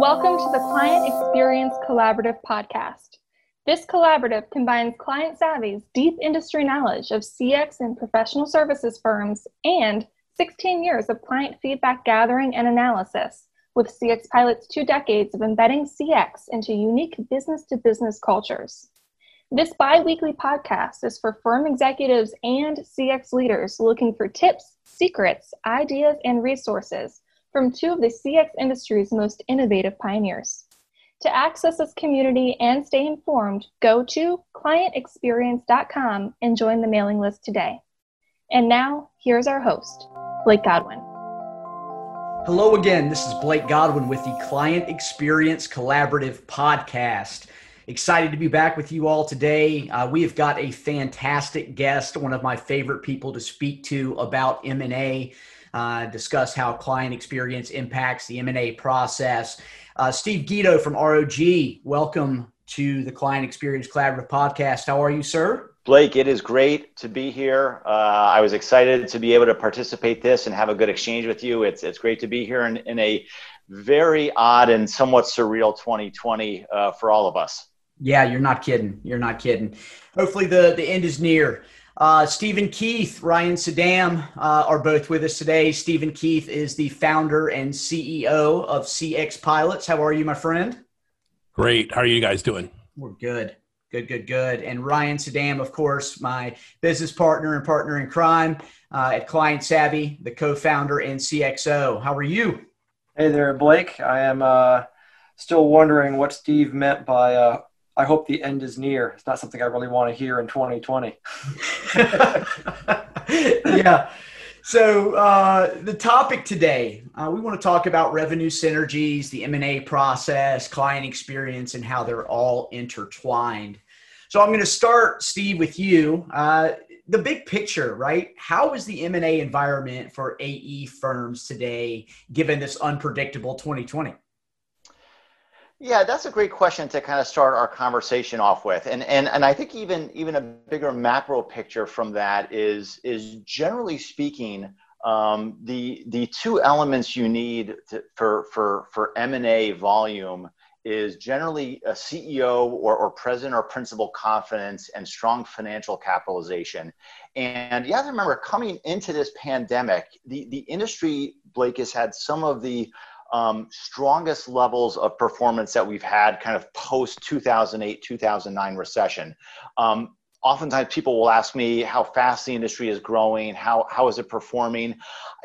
Welcome to the Client Experience Collaborative podcast. This collaborative combines Client Savvy's deep industry knowledge of CX and professional services firms and 16 years of client feedback gathering and analysis with CX Pilot's two decades of embedding CX into unique business to business cultures. This bi weekly podcast is for firm executives and CX leaders looking for tips, secrets, ideas, and resources from two of the CX industry's most innovative pioneers. To access this community and stay informed, go to clientexperience.com and join the mailing list today. And now, here's our host, Blake Godwin. Hello again. This is Blake Godwin with the Client Experience Collaborative Podcast. Excited to be back with you all today. Uh, we have got a fantastic guest, one of my favorite people to speak to about M&A, uh, discuss how client experience impacts the M&A process. Uh, Steve Gido from ROG, welcome to the Client Experience Collaborative Podcast. How are you, sir? Blake, it is great to be here. Uh, I was excited to be able to participate this and have a good exchange with you. It's it's great to be here in, in a very odd and somewhat surreal 2020 uh, for all of us. Yeah, you're not kidding. You're not kidding. Hopefully, the, the end is near. Uh, Steven Keith, Ryan Suydam uh, are both with us today. Steven Keith is the founder and CEO of CX Pilots. How are you, my friend? Great. How are you guys doing? We're good. Good, good, good. And Ryan Suydam, of course, my business partner and partner in crime uh, at Client Savvy, the co founder and CXO. How are you? Hey there, Blake. I am uh, still wondering what Steve meant by uh, I hope the end is near. It's not something I really want to hear in 2020. yeah. So uh, the topic today, uh, we want to talk about revenue synergies, the M&A process, client experience, and how they're all intertwined. So I'm going to start, Steve, with you. Uh, the big picture, right? How is the M&A environment for AE firms today, given this unpredictable 2020? Yeah, that's a great question to kind of start our conversation off with. And and and I think even even a bigger macro picture from that is is generally speaking um, the the two elements you need to, for for for M&A volume is generally a CEO or, or president or principal confidence and strong financial capitalization. And you have to remember coming into this pandemic, the, the industry, Blake, has had some of the um, strongest levels of performance that we've had kind of post 2008 2009 recession. Um, oftentimes people will ask me how fast the industry is growing how, how is it performing?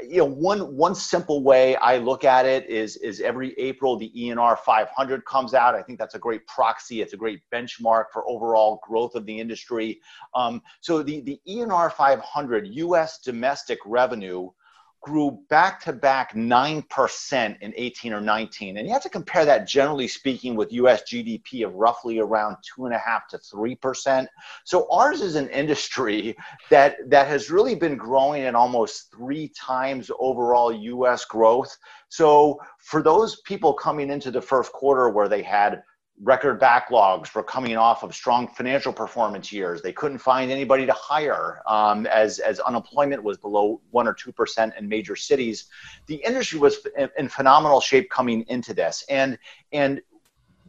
You know one one simple way i look at it is is every april the enr 500 comes out. I think that's a great proxy. It's a great benchmark for overall growth of the industry. Um, so the the enr 500 us domestic revenue grew back to back 9% in 18 or 19. And you have to compare that, generally speaking, with US GDP of roughly around two and a half to 3%. So ours is an industry that, that has really been growing at almost three times overall US growth. So for those people coming into the first quarter where they had record backlogs for coming off of strong financial performance years. They couldn't find anybody to hire um, as, as unemployment was below 1 or 2% in major cities. The industry was in, in phenomenal shape coming into this. And, and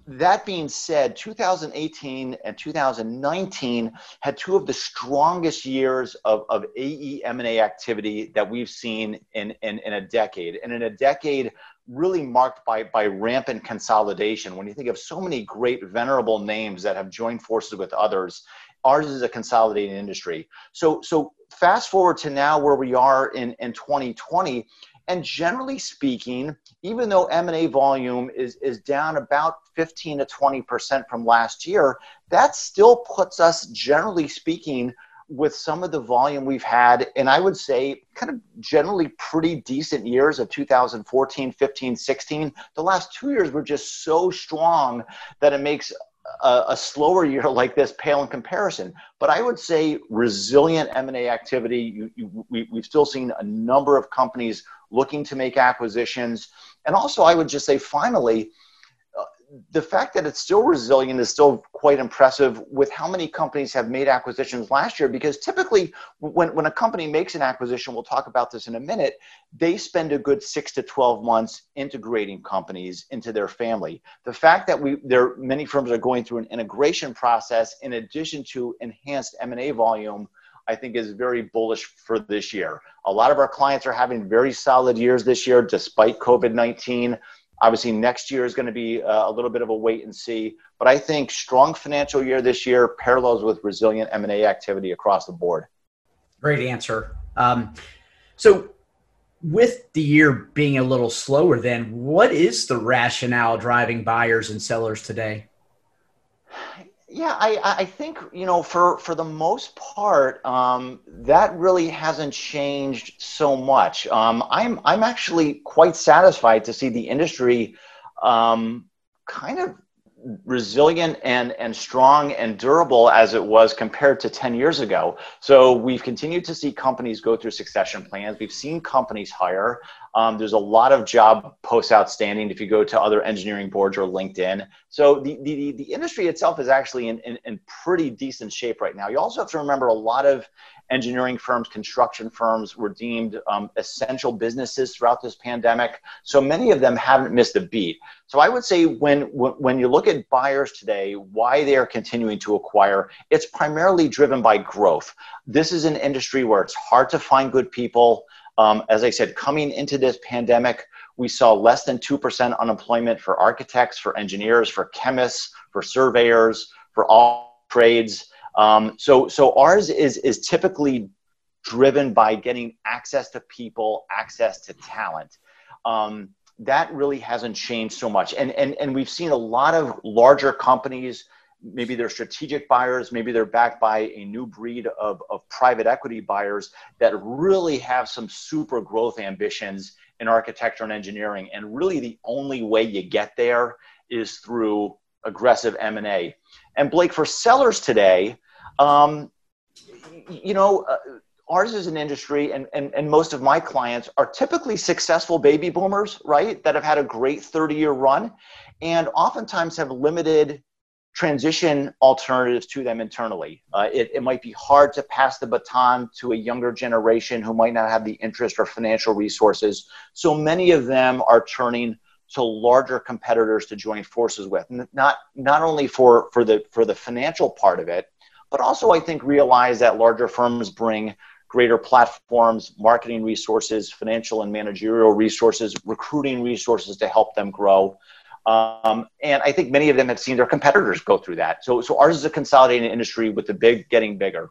that being said, 2018 and 2019 had two of the strongest years of, of AE M&A activity that we've seen in, in, in a decade. And in a decade really marked by, by rampant consolidation. When you think of so many great, venerable names that have joined forces with others, ours is a consolidating industry. So, so fast forward to now where we are in, in 2020, and generally speaking, even though M&A volume is, is down about 15 to 20% from last year, that still puts us, generally speaking, with some of the volume we've had, and I would say kind of generally pretty decent years of 2014, 15, 16. The last two years were just so strong that it makes a, a, slower year like this pale in comparison. But I would say resilient M&A activity. You, you, we, we've still seen a number of companies looking to make acquisitions. And also, I would just say finally, the fact that it's still resilient is still quite impressive with how many companies have made acquisitions last year because typically when, when a company makes an acquisition we'll talk about this in a minute they spend a good six to 12 months integrating companies into their family the fact that we there many firms are going through an integration process in addition to enhanced m&a volume I think is very bullish for this year. A lot of our clients are having very solid years this year despite COVID 19. Obviously, next year is going to be uh, a little bit of a wait and see. But I think strong financial year this year parallels with resilient M&A activity across the board. Great answer. Um, so, with the year being a little slower, then what is the rationale driving buyers and sellers today? Yeah, I, I think you know for for the most part um, that really hasn't changed so much. Um, I'm I'm actually quite satisfied to see the industry um, kind of resilient and and strong and durable as it was compared to 10 years ago so we've continued to see companies go through succession plans we've seen companies hire um, there's a lot of job posts outstanding if you go to other engineering boards or LinkedIn. So the, the, the industry itself is actually in, in, in pretty decent shape right now. You also have to remember a lot of engineering firms, construction firms were deemed um, essential businesses throughout this pandemic. So many of them haven't missed a beat. So I would say when, when you look at buyers today, why they are continuing to acquire, it's primarily driven by growth. This is an industry where it's hard to find good people. Um, as I said, coming into this pandemic, we saw less than 2% unemployment for architects, for engineers, for chemists, for surveyors, for all trades. Um, so, so ours is, is typically driven by getting access to people, access to talent. Um, that really hasn't changed so much. And, and, and we've seen a lot of larger companies maybe they're strategic buyers, maybe they're backed by a new breed of, of private equity buyers that really have some super growth ambitions in architecture and engineering. And really the only way you get there is through aggressive M&A. And Blake, for sellers today, um, you know, uh, ours is an industry and, and, and most of my clients are typically successful baby boomers, right? That have had a great 30 year run and oftentimes have limited transition alternatives to them internally. Uh, it, it might be hard to pass the baton to a younger generation who might not have the interest or financial resources. So many of them are turning to larger competitors to join forces with, not not only for for the for the financial part of it, but also I think realize that larger firms bring greater platforms, marketing resources, financial and managerial resources, recruiting resources to help them grow. Um, and I think many of them have seen their competitors go through that. So, so ours is a consolidating industry with the big getting bigger.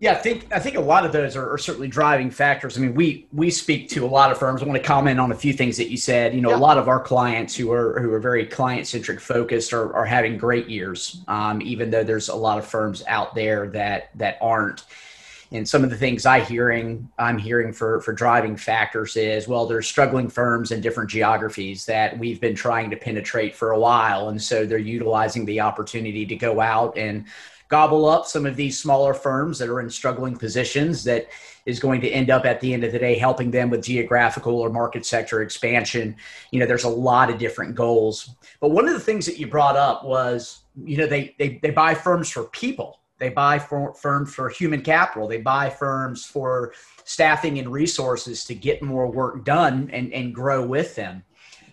Yeah, I think I think a lot of those are, are, certainly driving factors. I mean, we we speak to a lot of firms. I want to comment on a few things that you said. You know, yeah. a lot of our clients who are who are very client centric focused are, are having great years, um, even though there's a lot of firms out there that that aren't and some of the things I hearing I'm hearing for for driving factors is well there's struggling firms in different geographies that we've been trying to penetrate for a while and so they're utilizing the opportunity to go out and gobble up some of these smaller firms that are in struggling positions that is going to end up at the end of the day helping them with geographical or market sector expansion you know there's a lot of different goals but one of the things that you brought up was you know they they, they buy firms for people they buy for, firms for human capital. They buy firms for staffing and resources to get more work done and, and grow with them.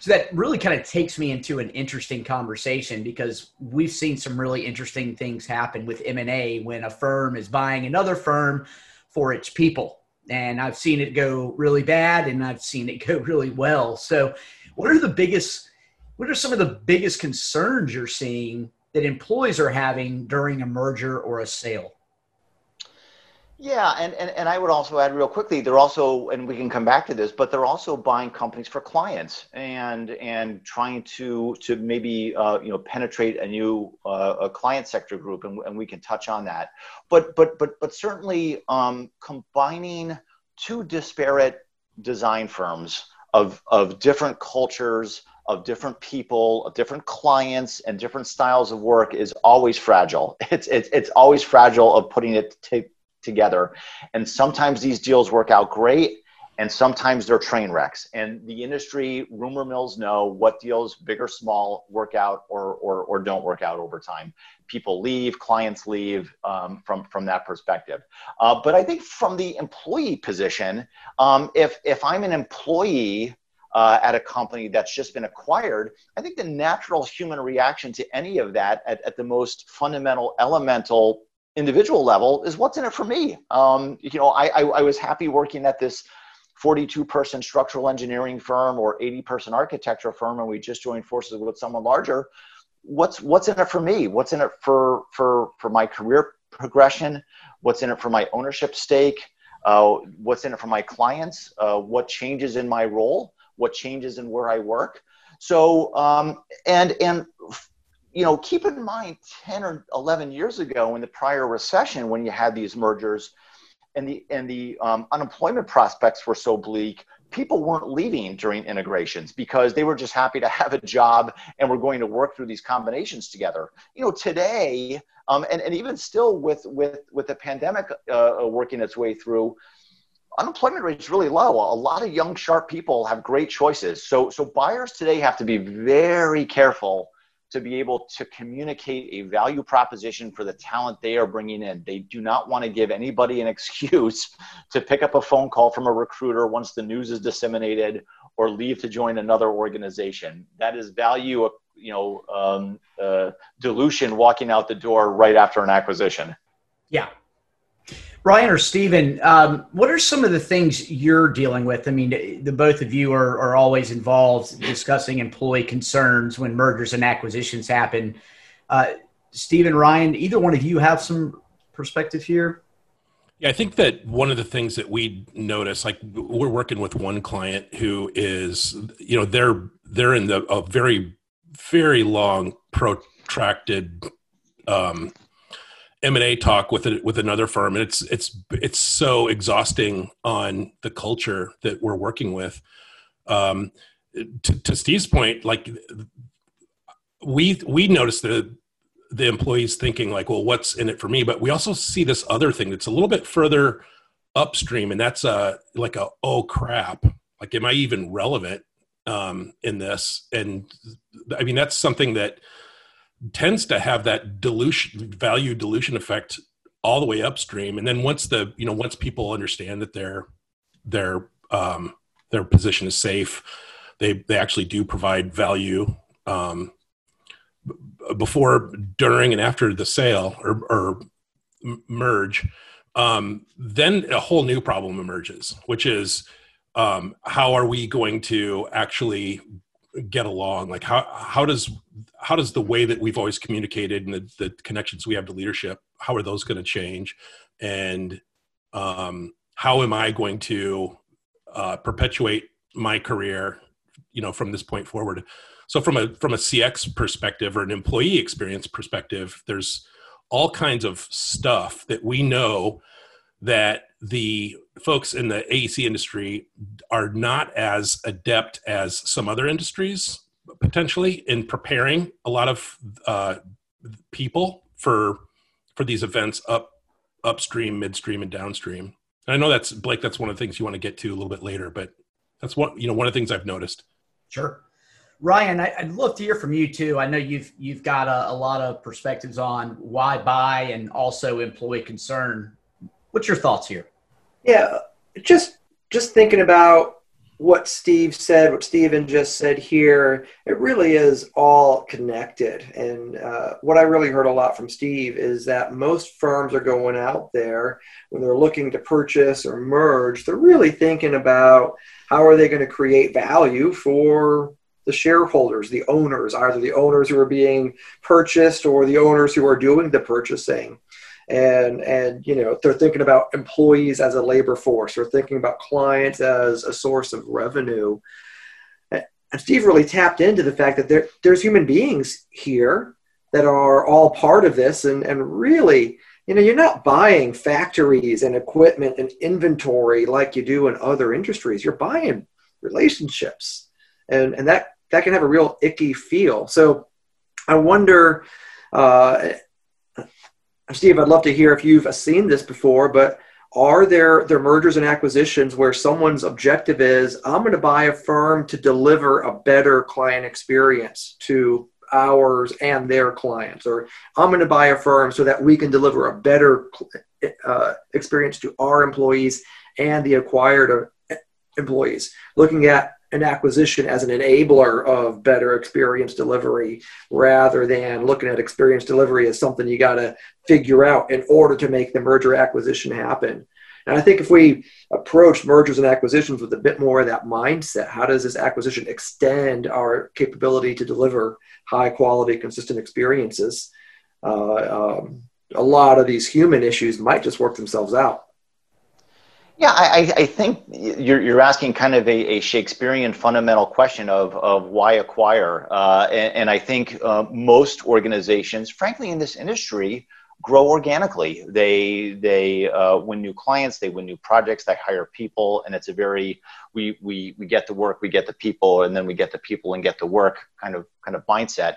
So that really kind of takes me into an interesting conversation because we've seen some really interesting things happen with M&A when a firm is buying another firm for its people. And I've seen it go really bad and I've seen it go really well. So what are the biggest what are some of the biggest concerns you're seeing that employees are having during a merger or a sale. Yeah, and, and, and I would also add real quickly, they're also, and we can come back to this, but they're also buying companies for clients and and trying to to maybe uh, you know penetrate a new uh, a client sector group, and, and we can touch on that. But but but but certainly um, combining two disparate design firms of of different cultures, of different people, of different clients, and different styles of work is always fragile. It's it's it's always fragile of putting it t- together, and sometimes these deals work out great, and sometimes they're train wrecks. And the industry rumor mills know what deals, big or small, work out or, or, or don't work out over time. People leave, clients leave um, from, from that perspective. Uh, but I think from the employee position, um, if, if I'm an employee uh, at a company that's just been acquired, I think the natural human reaction to any of that at, at the most fundamental, elemental individual level is what's in it for me. Um, you know, I, I, I was happy working at this 42 person structural engineering firm or 80 person architecture firm and we just joined forces with someone larger. What's what's in it for me? What's in it for for for my career progression? What's in it for my ownership stake? Uh, what's in it for my clients? Uh, what changes in my role? What changes in where i work? So um, and and you know keep in mind 10 or 11 years ago in the prior recession when you had these mergers and the and the um, unemployment prospects were so bleak people weren't leaving during integrations because they were just happy to have a job and we're going to work through these combinations together. You know today um, and, and even still with with with the pandemic uh, working its way through unemployment rate is really low. A lot of young sharp people have great choices. So so buyers today have to be very careful to be able to communicate a value proposition for the talent they are bringing in. They do not want to give anybody an excuse to pick up a phone call from a recruiter once the news is disseminated or leave to join another organization. That is value, you know, um, uh, dilution walking out the door right after an acquisition. Yeah, Ryan or Stephen, um, what are some of the things you're dealing with? I mean, the both of you are, are always involved discussing employee concerns when mergers and acquisitions happen. Uh, Stephen, Ryan, either one of you have some perspective here? Yeah, I think that one of the things that we notice, like we're working with one client who is, you know, they're they're in the a very very long protracted um, M&A talk with it, with another firm and it's it's it's so exhausting on the culture that we're working with. Um, to, to, Steve's point like we we noticed the the employees thinking like well what's in it for me? But we also see this other thing that's a little bit further upstream and that's a like a oh crap like am I even relevant um, in this? And I mean that's something that tends to have that dilution value dilution effect all the way upstream. And then once the you know once people understand that their their um, their position is safe they they actually do provide value um, before during and after the sale or, or merge um, then a whole new problem emerges which is um, how are we going to actually get along? Like how how does how does the way that we've always communicated and the, the connections we have to leadership how are those going to change? And um, how am i going to uh, perpetuate my career you know from this point forward? So from a from a cx perspective or an employee experience perspective there's all kinds of stuff that we know that the folks in the AEC industry are not as adept as some other industries potentially in preparing a lot of uh, people for for these events up upstream, midstream, and downstream. And I know that's Blake. That's one of the things you want to get to a little bit later, but that's what you know. One of the things I've noticed. Sure, Ryan. I, would love to hear from you too. I know you've you've got a, a lot of perspectives on why buy and also employee concern. What's your thoughts here? Yeah, just just thinking about what Steve said, what Stephen just said here, it really is all connected. And uh, what I really heard a lot from Steve is that most firms are going out there when they're looking to purchase or merge, they're really thinking about how are they going to create value for the shareholders, the owners, either the owners who are being purchased or the owners who are doing the purchasing and and you know they're thinking about employees as a labor force they're thinking about clients as a source of revenue. And steve really tapped into the fact that there, there's human beings here that are all part of this and and really you know you're not buying factories and equipment and inventory like you do in other industries. You're buying relationships and and that that can have a real icky feel. So i wonder uh, Steve, I'd love to hear if you've seen this before, but are there there mergers and acquisitions where someone's objective is i'm going to buy a firm to deliver a better client experience to ours and their clients or i'm going to buy a firm so that we can deliver a better uh, experience to our employees and the acquired uh, employees? Looking at an acquisition as an enabler of better experience delivery rather than looking at experience delivery as something you got to figure out in order to make the merger acquisition happen. And I think if we approach mergers and acquisitions with a bit more of that mindset, how does this acquisition extend our capability to deliver high quality, consistent experiences? Uh, um, a lot of these human issues might just work themselves out. Yeah, I, I think you're, you're asking kind of a, a Shakespearean fundamental question of, of why acquire. Uh, and, and, I think uh, most organizations, frankly, in this industry, grow organically. They they uh, win new clients, they win new projects, they hire people, and it's a very we we we get the work, we get the people, and then we get the people and get the work kind of kind of mindset.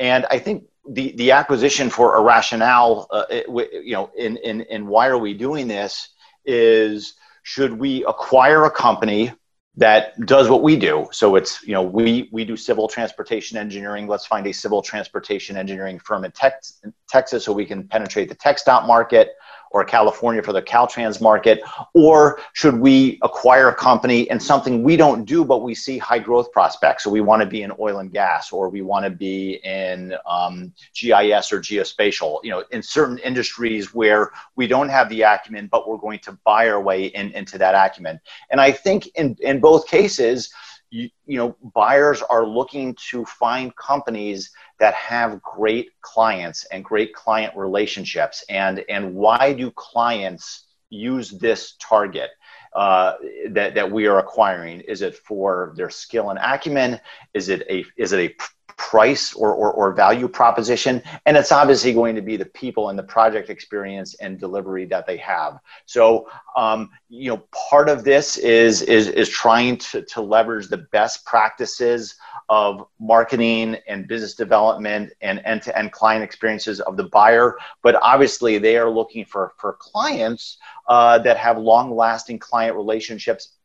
And I think the the acquisition for a rationale, uh, it, you know, in in in why are we doing this? is should we acquire a company that does what we do? So it's you know we we do civil transportation engineering. Let's find a civil transportation engineering firm in tex- texas so we can penetrate the TxDOT market or California for the Caltrans market? Or should we acquire a company and something we don't do, but we see high growth prospects? So we want to be in oil and gas, or we want to be in um, GIS or geospatial, you know, in certain industries where we don't have the acumen, but we're going to buy our way in, into that acumen. And I think in, in both cases, you, you know, buyers are looking to find companies that have great clients and great client relationships? And and why do clients use this target uh, that, that we are acquiring? Is it for their skill and acumen? Is it a is it a price or, or, or, value proposition and it's obviously going to be the people and the project experience and delivery that they have. So um, you know part of this is is is trying to, to leverage the best practices of marketing and business development and end-to-end client experiences of the buyer. But obviously they are looking for for clients uh, that have long-lasting client relationships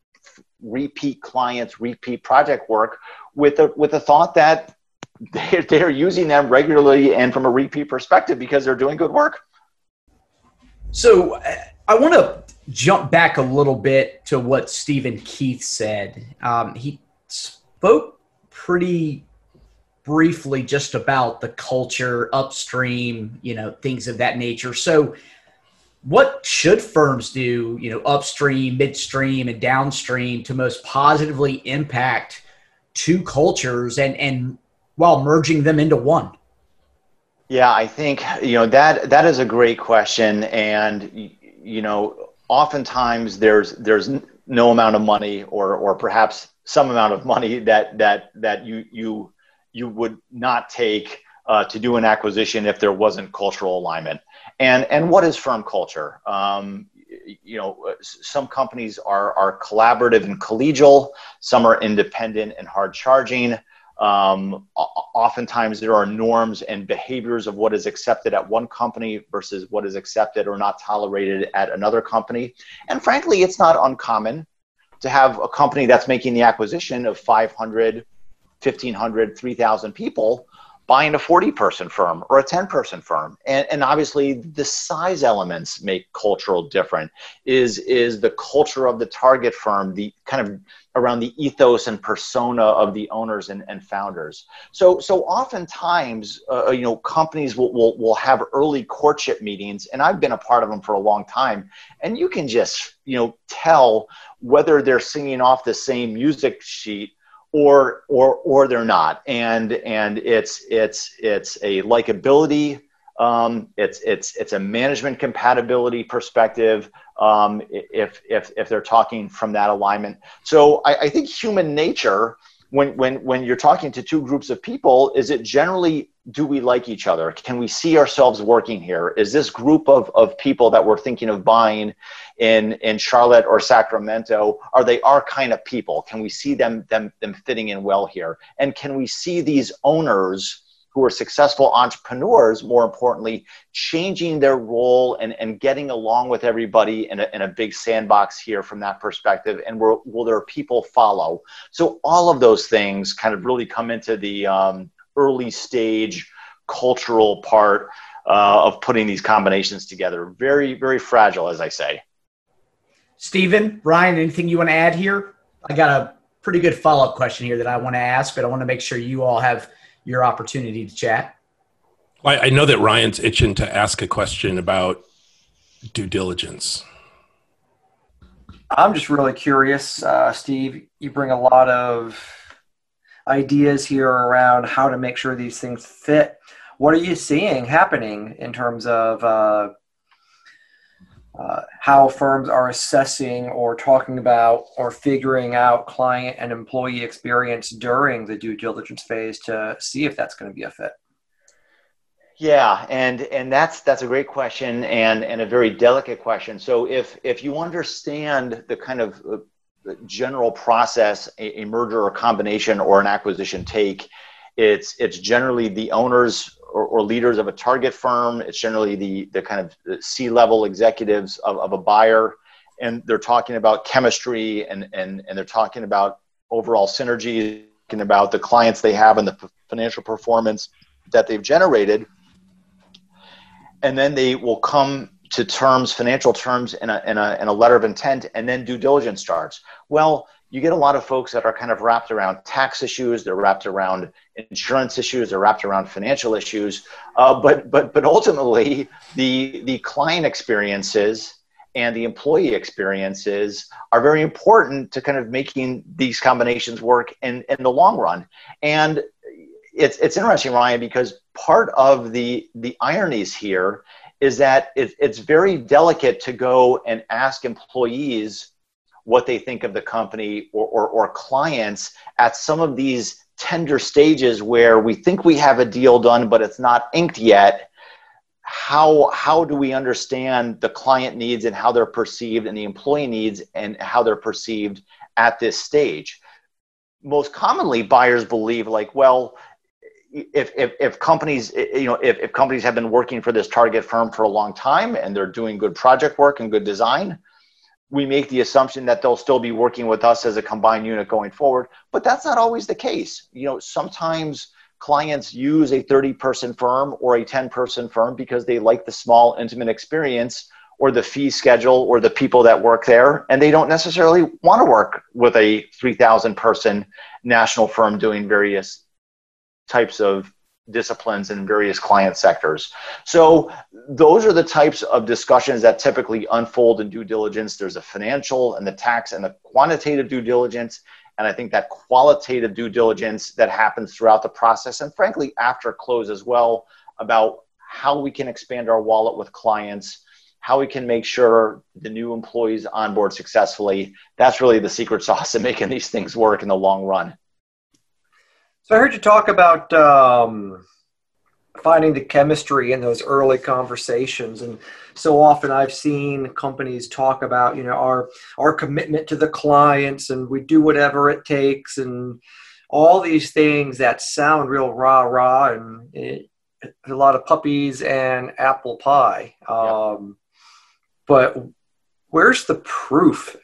repeat clients repeat project work with the with the thought that they're, they're using them regularly and from a repeat perspective because they're doing good work. So i want to jump back a little bit to what steven keith said. Um, he spoke pretty briefly just about the culture upstream, you know, things of that nature. So, what should firms do, you know, upstream, midstream, and downstream to most positively impact two cultures? And and while merging them into one? Yeah, I think you know that that is a great question, and you know, oftentimes there's there's no amount of money or or perhaps some amount of money that that that you you you would not take uh, to do an acquisition if there wasn't cultural alignment. And and what is firm culture? Um, you know, some companies are are collaborative and collegial. Some are independent and hard charging. Um, oftentimes, there are norms and behaviors of what is accepted at one company versus what is accepted or not tolerated at another company. And frankly, it's not uncommon to have a company that's making the acquisition of 500, 1,500, 3,000 people buying a 40 person firm or a 10 person firm. And, and obviously the size elements make cultural different. Is is the culture of the target firm the kind of around the ethos and persona of the owners and, and founders. So so oftentimes uh, you know companies will, will will have early courtship meetings and i've been a part of them for a long time and you can just you know tell whether they're singing off the same music sheet or or or they're not. And and it's it's it's a likability um, it's it's it's a management compatibility perspective um, if if if they're talking from that alignment. So I, I think human nature when when when you're talking to two groups of people is it generally do we like each other? Can we see ourselves working here? Is this group of, of people that we're thinking of buying in in charlotte or sacramento are they our kind of people? Can we see them them them fitting in well here? And can we see these owners who are successful entrepreneurs, more importantly, changing their role and, and getting along with everybody in a, in a big sandbox here from that perspective? And will, will their people follow? So, all of those things kind of really come into the um, early stage cultural part uh, of putting these combinations together. Very, very fragile, as I say. Stephen, Ryan, anything you want to add here? I got a pretty good follow up question here that I want to ask, but I want to make sure you all have your opportunity to chat. I, know that Ryan's itching to ask a question about due diligence. I'm just really curious, uh, Steve. You bring a lot of ideas here around how to make sure these things fit. What are you seeing happening in terms of uh, uh, how firms are assessing or talking about or figuring out client and employee experience during the due diligence phase to see if that's going to be a fit? Yeah, and and that's that's a great question and and a very delicate question. So if if you understand the kind of uh, general process a, a merger or combination or an acquisition take, it's it's generally the owners or, or, leaders of a target firm. It's generally the, the kind of C level executives of, of a buyer. And they're talking about chemistry and, and, and they're talking about overall synergy, talking about the clients they have and the financial performance that they've generated. And then they will come to terms, financial terms, in a, in a, in a letter of intent, and then due diligence starts. Well, you get a lot of folks that are kind of wrapped around tax issues, they're wrapped around insurance issues, they're wrapped around financial issues. Uh, but but but ultimately, the the client experiences and the employee experiences are very important to kind of making these combinations work in, in the long run. And it's it's interesting, Ryan, because part of the the ironies here is that it, it's very delicate to go and ask employees what they think of the company or, or, or clients at some of these tender stages where we think we have a deal done but it's not inked yet. How how do we understand the client needs and how they're perceived and the employee needs and how they're perceived at this stage? Most commonly buyers believe like well if, if, if companies you know if, if companies have been working for this target firm for a long time and they're doing good project work and good design we make the assumption that they'll still be working with us as a combined unit going forward but that's not always the case. You know sometimes clients use a 30 person firm or a 10 person firm because they like the small intimate experience or the fee schedule or the people that work there and they don't necessarily want to work with a 3000 person national firm doing various types of disciplines in various client sectors. So those are the types of discussions that typically unfold in due diligence. There's a financial and the tax and the quantitative due diligence. And I think that qualitative due diligence that happens throughout the process and frankly after close as well about how we can expand our wallet with clients, how we can make sure the new employees onboard successfully. That's really the secret sauce in making these things work in the long run. So I heard you talk about um, finding the chemistry in those early conversations, and so often I've seen companies talk about you know our our commitment to the clients, and we do whatever it takes, and all these things that sound real rah rah, and it, a lot of puppies and apple pie. Um, But where's the proof?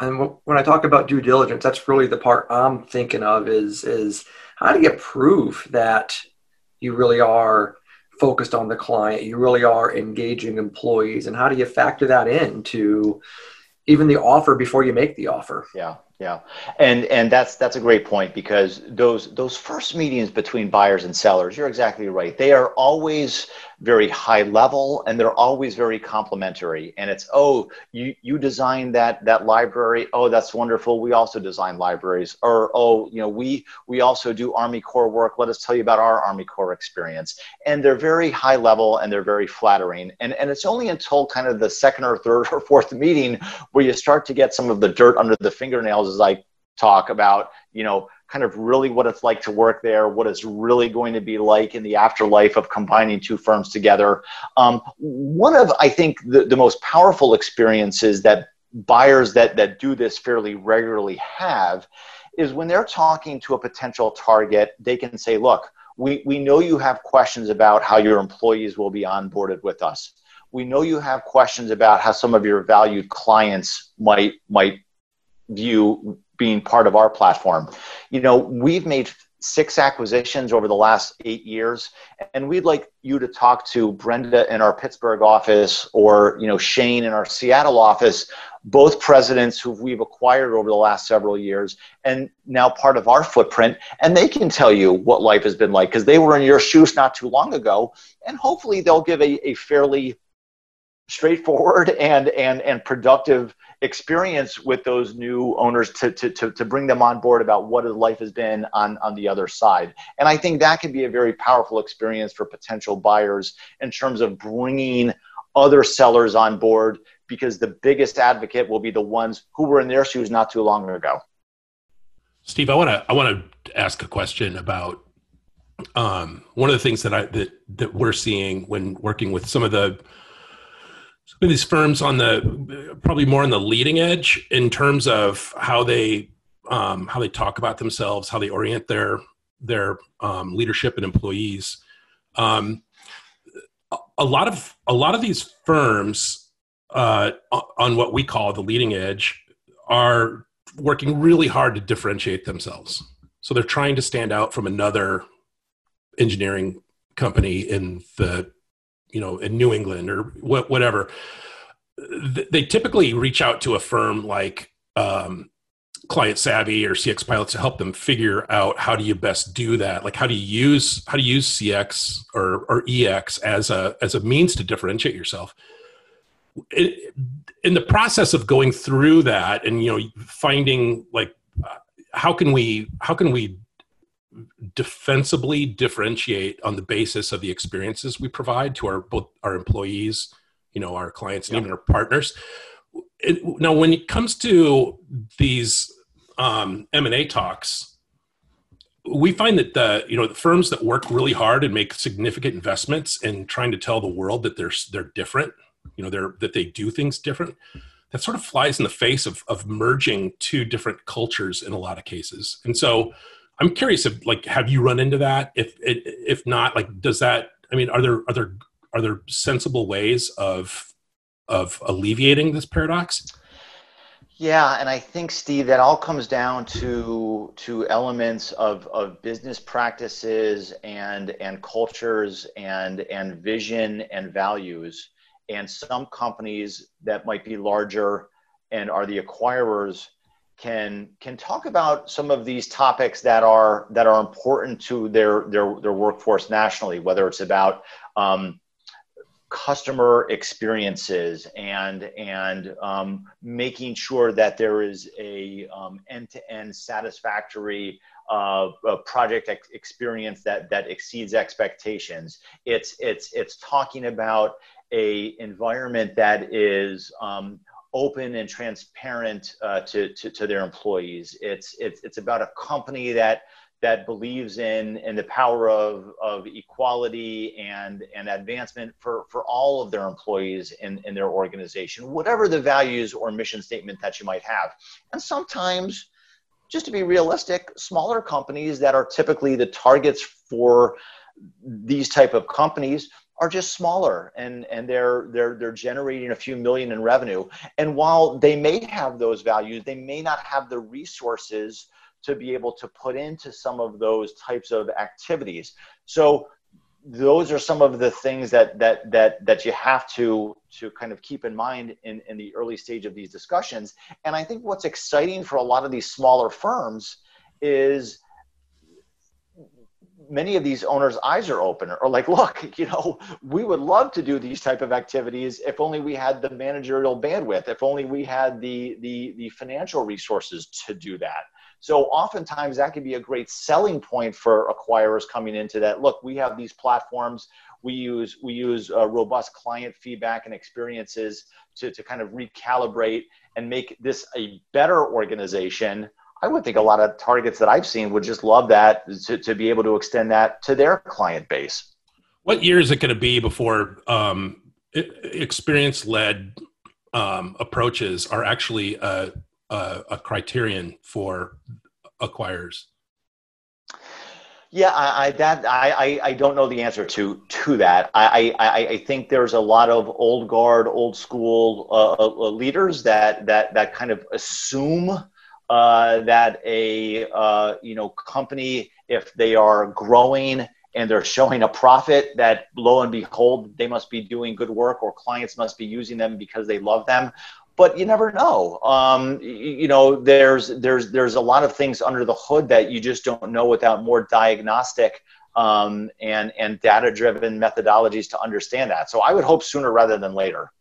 And when I talk about due diligence, that's really the part I'm thinking of is is how do you prove that you really are focused on the client? You really are engaging employees and how do you factor that into even the offer before you make the offer? Yeah yeah. And and that's that's a great point because those those first meetings between buyers and sellers you're exactly right. They are always very high level and they're always very complimentary. And it's oh you you designed that that library. Oh that's wonderful. We also design libraries. Or oh you know we we also do army corps work. Let us tell you about our army corps experience. And they're very high level and they're very flattering. And and it's only until kind of the second or third or fourth meeting where you start to get some of the dirt under the fingernails as i talk about you know kind of really what it's like to work there, what it's really going to be like in the afterlife of combining two firms together. Um, one of, I think, the, the most powerful experiences that buyers that, that do this fairly regularly have is when they're talking to a potential target, they can say, look, We, we know you have questions about how your employees will be onboarded with us. We know you have questions about how some of your valued clients might might view being part of our platform. You know, we've made six acquisitions over the last eight years and we'd like you to talk to brenda in our pittsburgh office or you know shane in our seattle office both presidents who we've acquired over the last several years and now part of our footprint and they can tell you what life has been like because they were in your shoes not too long ago and hopefully they'll give a, a fairly straightforward and and and productive experience with those new owners to, to, to, to bring them on board about what life has been on, on the other side. And I think that can be a very powerful experience for potential buyers in terms of bringing other sellers on board because the biggest advocate will be the ones who were in their shoes not too long ago. Steve, I want to I want to ask a question about um, one of the things that I that that we're seeing when working with some of the some of these firms on the probably more on the leading edge in terms of how they um, how they talk about themselves, how they orient their their um, leadership and employees. Um, a lot of a lot of these firms uh, on what we call the leading edge are working really hard to differentiate themselves. So they're trying to stand out from another engineering company in the you know in New England or wh- whatever, they typically reach out to a firm like um, Client Savvy or CX Pilots to help them figure out how do you best do that. Like how do you use how do you use CX or or EX as a as a means to differentiate yourself. In the process of going through that and you know finding like how can we how can we defensively differentiate on the basis of the experiences we provide to our both our employees you know our clients and yep. even our partners it, now when it comes to these um, m&a talks we find that the you know the firms that work really hard and make significant investments in trying to tell the world that they're they're different you know they're that they do things different that sort of flies in the face of of merging two different cultures in a lot of cases and so I'm curious if like have you run into that? If if not, like does that? I mean, are there are there are there sensible ways of of alleviating this paradox? Yeah, and I think Steve, that all comes down to to elements of, of business practices and and cultures and and vision and values. And some companies that might be larger and are the acquirers can can talk about some of these topics that are that are important to their their their workforce nationally, whether it's about um, customer experiences and and um, making sure that there is a um, end-to-end satisfactory uh, project ex- experience that that exceeds expectations. It's it's it's talking about a environment that is um, open and transparent uh, to, to, to, their employees. It's, it's, it's about a company that, that believes in, in the power of, of equality and, and advancement for, for all of their employees in, in their organization, whatever the values or mission statement that you might have. And sometimes, just to be realistic, smaller companies that are typically the targets for these type of companies are just smaller and and they're they're they're generating a few million in revenue. And while they may have those values they may not have the resources to be able to put into some of those types of activities. So those are some of the things that that that that you have to to kind of keep in mind in in the early stage of these discussions. And i think what's exciting for a lot of these smaller firms is many of these owners eyes are open or like look you know we would love to do these type of activities if only we had the managerial bandwidth if only we had the the the financial resources to do that. So oftentimes that can be a great selling point for acquirers coming into that look we have these platforms. We use we use uh, robust client feedback and experiences to, to kind of recalibrate and make this a better organization I would think a lot of targets that I've seen would just love that to, to be able to extend that to their client base. What year is it going to be before um, experience led um, approaches are actually a, a, a criterion for acquirers? Yeah, I, I that I, I don't know the answer to to that. I, I I think there's a lot of old guard, old school uh, uh, uh, leaders that that that kind of assume uh, that a uh, you know company, if they are growing and they're showing a profit, that lo and behold, they must be doing good work, or clients must be using them because they love them but you never know. Um, you, know, there's there's there's a lot of things under the hood that you just don't know without more diagnostic um, and and data driven methodologies to understand that. So I would hope sooner rather than later.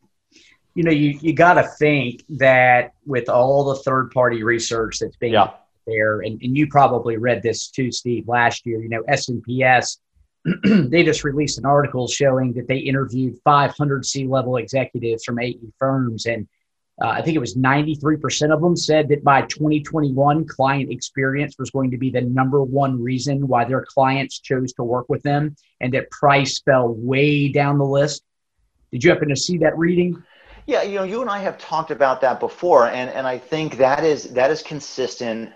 You know, you you got to think that with all the third party research that's being yeah. there, and, and you probably read this too, Steve, last year. You know, SMPS they just released an article showing that they interviewed 500 C-level executives from AE firms, and uh, I think it was 93% of them said that by 2021, client experience was going to be the number one reason why their clients chose to work with them, and that price fell way down the list. Did you happen to see that reading? Yeah, you know, you and I have talked about that before, and, and I think that is that is consistent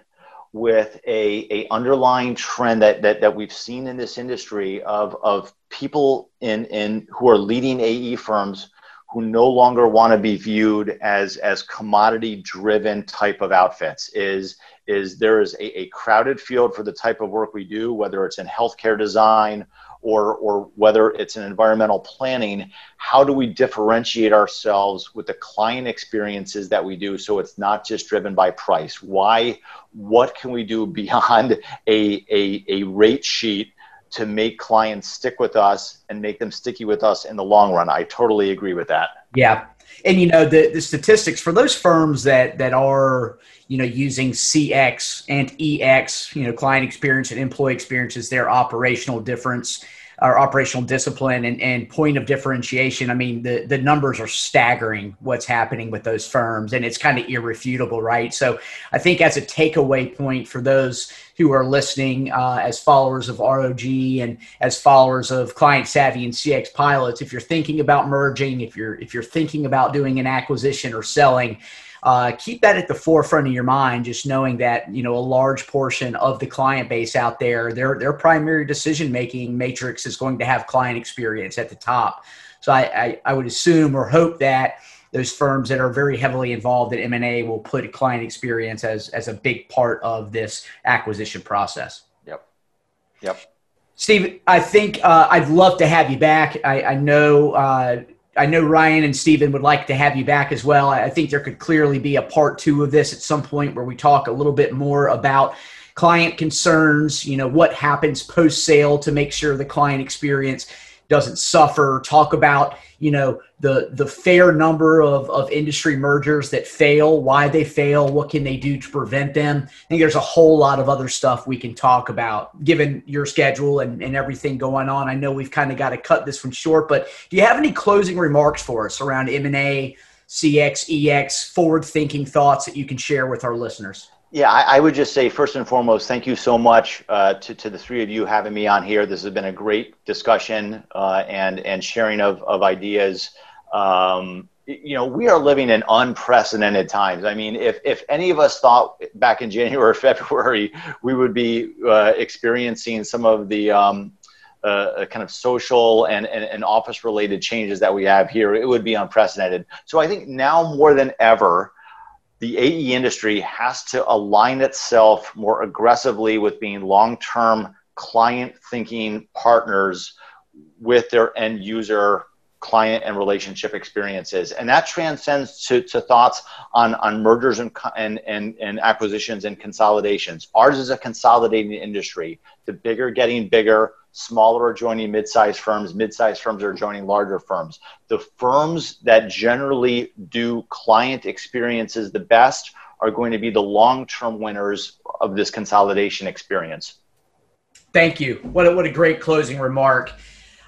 with a, a underlying trend that, that that we've seen in this industry of of people in in who are leading AE firms who no longer want to be viewed as as commodity driven type of outfits. Is is there is a, a, crowded field for the type of work we do whether it's in healthcare design or or whether it's in environmental planning how do we differentiate ourselves with the client experiences that we do so it's not just driven by price why what can we do beyond a a, a rate sheet to make clients stick with us and make them sticky with us in the long run. I totally agree with that. Yeah. And you know the, the statistics for those firms that that are you know using CX and EX, you know client experience and employee experience as their operational difference our operational discipline and, and point of differentiation. I mean, the, the numbers are staggering what's happening with those firms, and it's kind of irrefutable, right? So I think as a takeaway point for those who are listening uh, as followers of ROG and as followers of Client Savvy and CX Pilots, if you're thinking about merging, if you're if you're thinking about doing an acquisition or selling, uh, keep that at the forefront of your mind, just knowing that you know a large portion of the client base out there, their their primary decision making matrix is going to have client experience at the top. So I, I, I would assume or hope that those firms that are very heavily involved in M&A will put client experience as, as a big part of this acquisition process. Yep. Yep. Steve, I think uh, I'd love to have you back. I, I know uh, I know Ryan and Steven would like to have you back as well. I think there could clearly be a part two of this at some point where we talk a little bit more about client concerns, you know, what happens post sale to make sure the client experience doesn't suffer talk about you know the the fair number of, of industry mergers that fail why they fail what can they do to prevent them. I think there's a whole lot of other stuff we can talk about given your schedule and, and everything going on. I know we've kind of got to cut this one short but do you have any closing remarks for us around m&a cx ex forward thinking thoughts that you can share with our listeners yeah, I, I, would just say first and foremost, thank you so much uh, to, to the three of you having me on here. This has been a great discussion uh, and and sharing of of ideas. Um, you know, we are living in unprecedented times. I mean, if if any of us thought back in January or February we would be uh, experiencing some of the um, uh, kind of social and, and, and office related changes that we have here, it would be unprecedented. So I think now more than ever the AE industry has to align itself more aggressively with being long term client thinking partners with their end user client and relationship experiences. And that transcends to, to thoughts on, on mergers and, and, and, and acquisitions and consolidations. Ours is a consolidating industry. The bigger getting bigger, smaller are joining mid-sized firms, mid-sized firms are joining larger firms. The firms that generally do client experiences the best are going to be the long-term winners of this consolidation experience. Thank you. What a, what a great closing remark.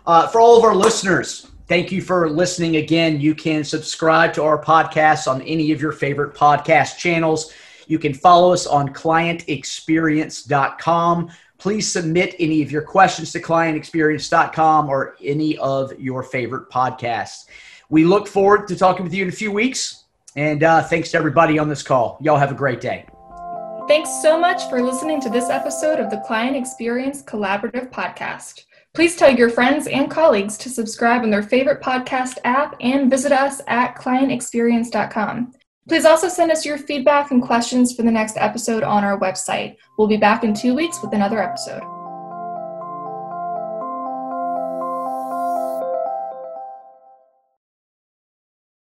Uh, for all of our listeners, thank you for listening again. You can subscribe to our podcast on any of your favorite podcast channels. You can follow us on clientexperience.com. Please submit any of your questions to clientexperience.com or any of your favorite podcasts. We look forward to talking with you in a few weeks. And uh, thanks to everybody on this call. Y'all have a great day. Thanks so much for listening to this episode of the Client Experience Collaborative Podcast. Please tell your friends and colleagues to subscribe on their favorite podcast app and visit us at clientexperience.com. Please also send us your feedback and questions for the next episode on our website. We'll be back in two weeks with another episode.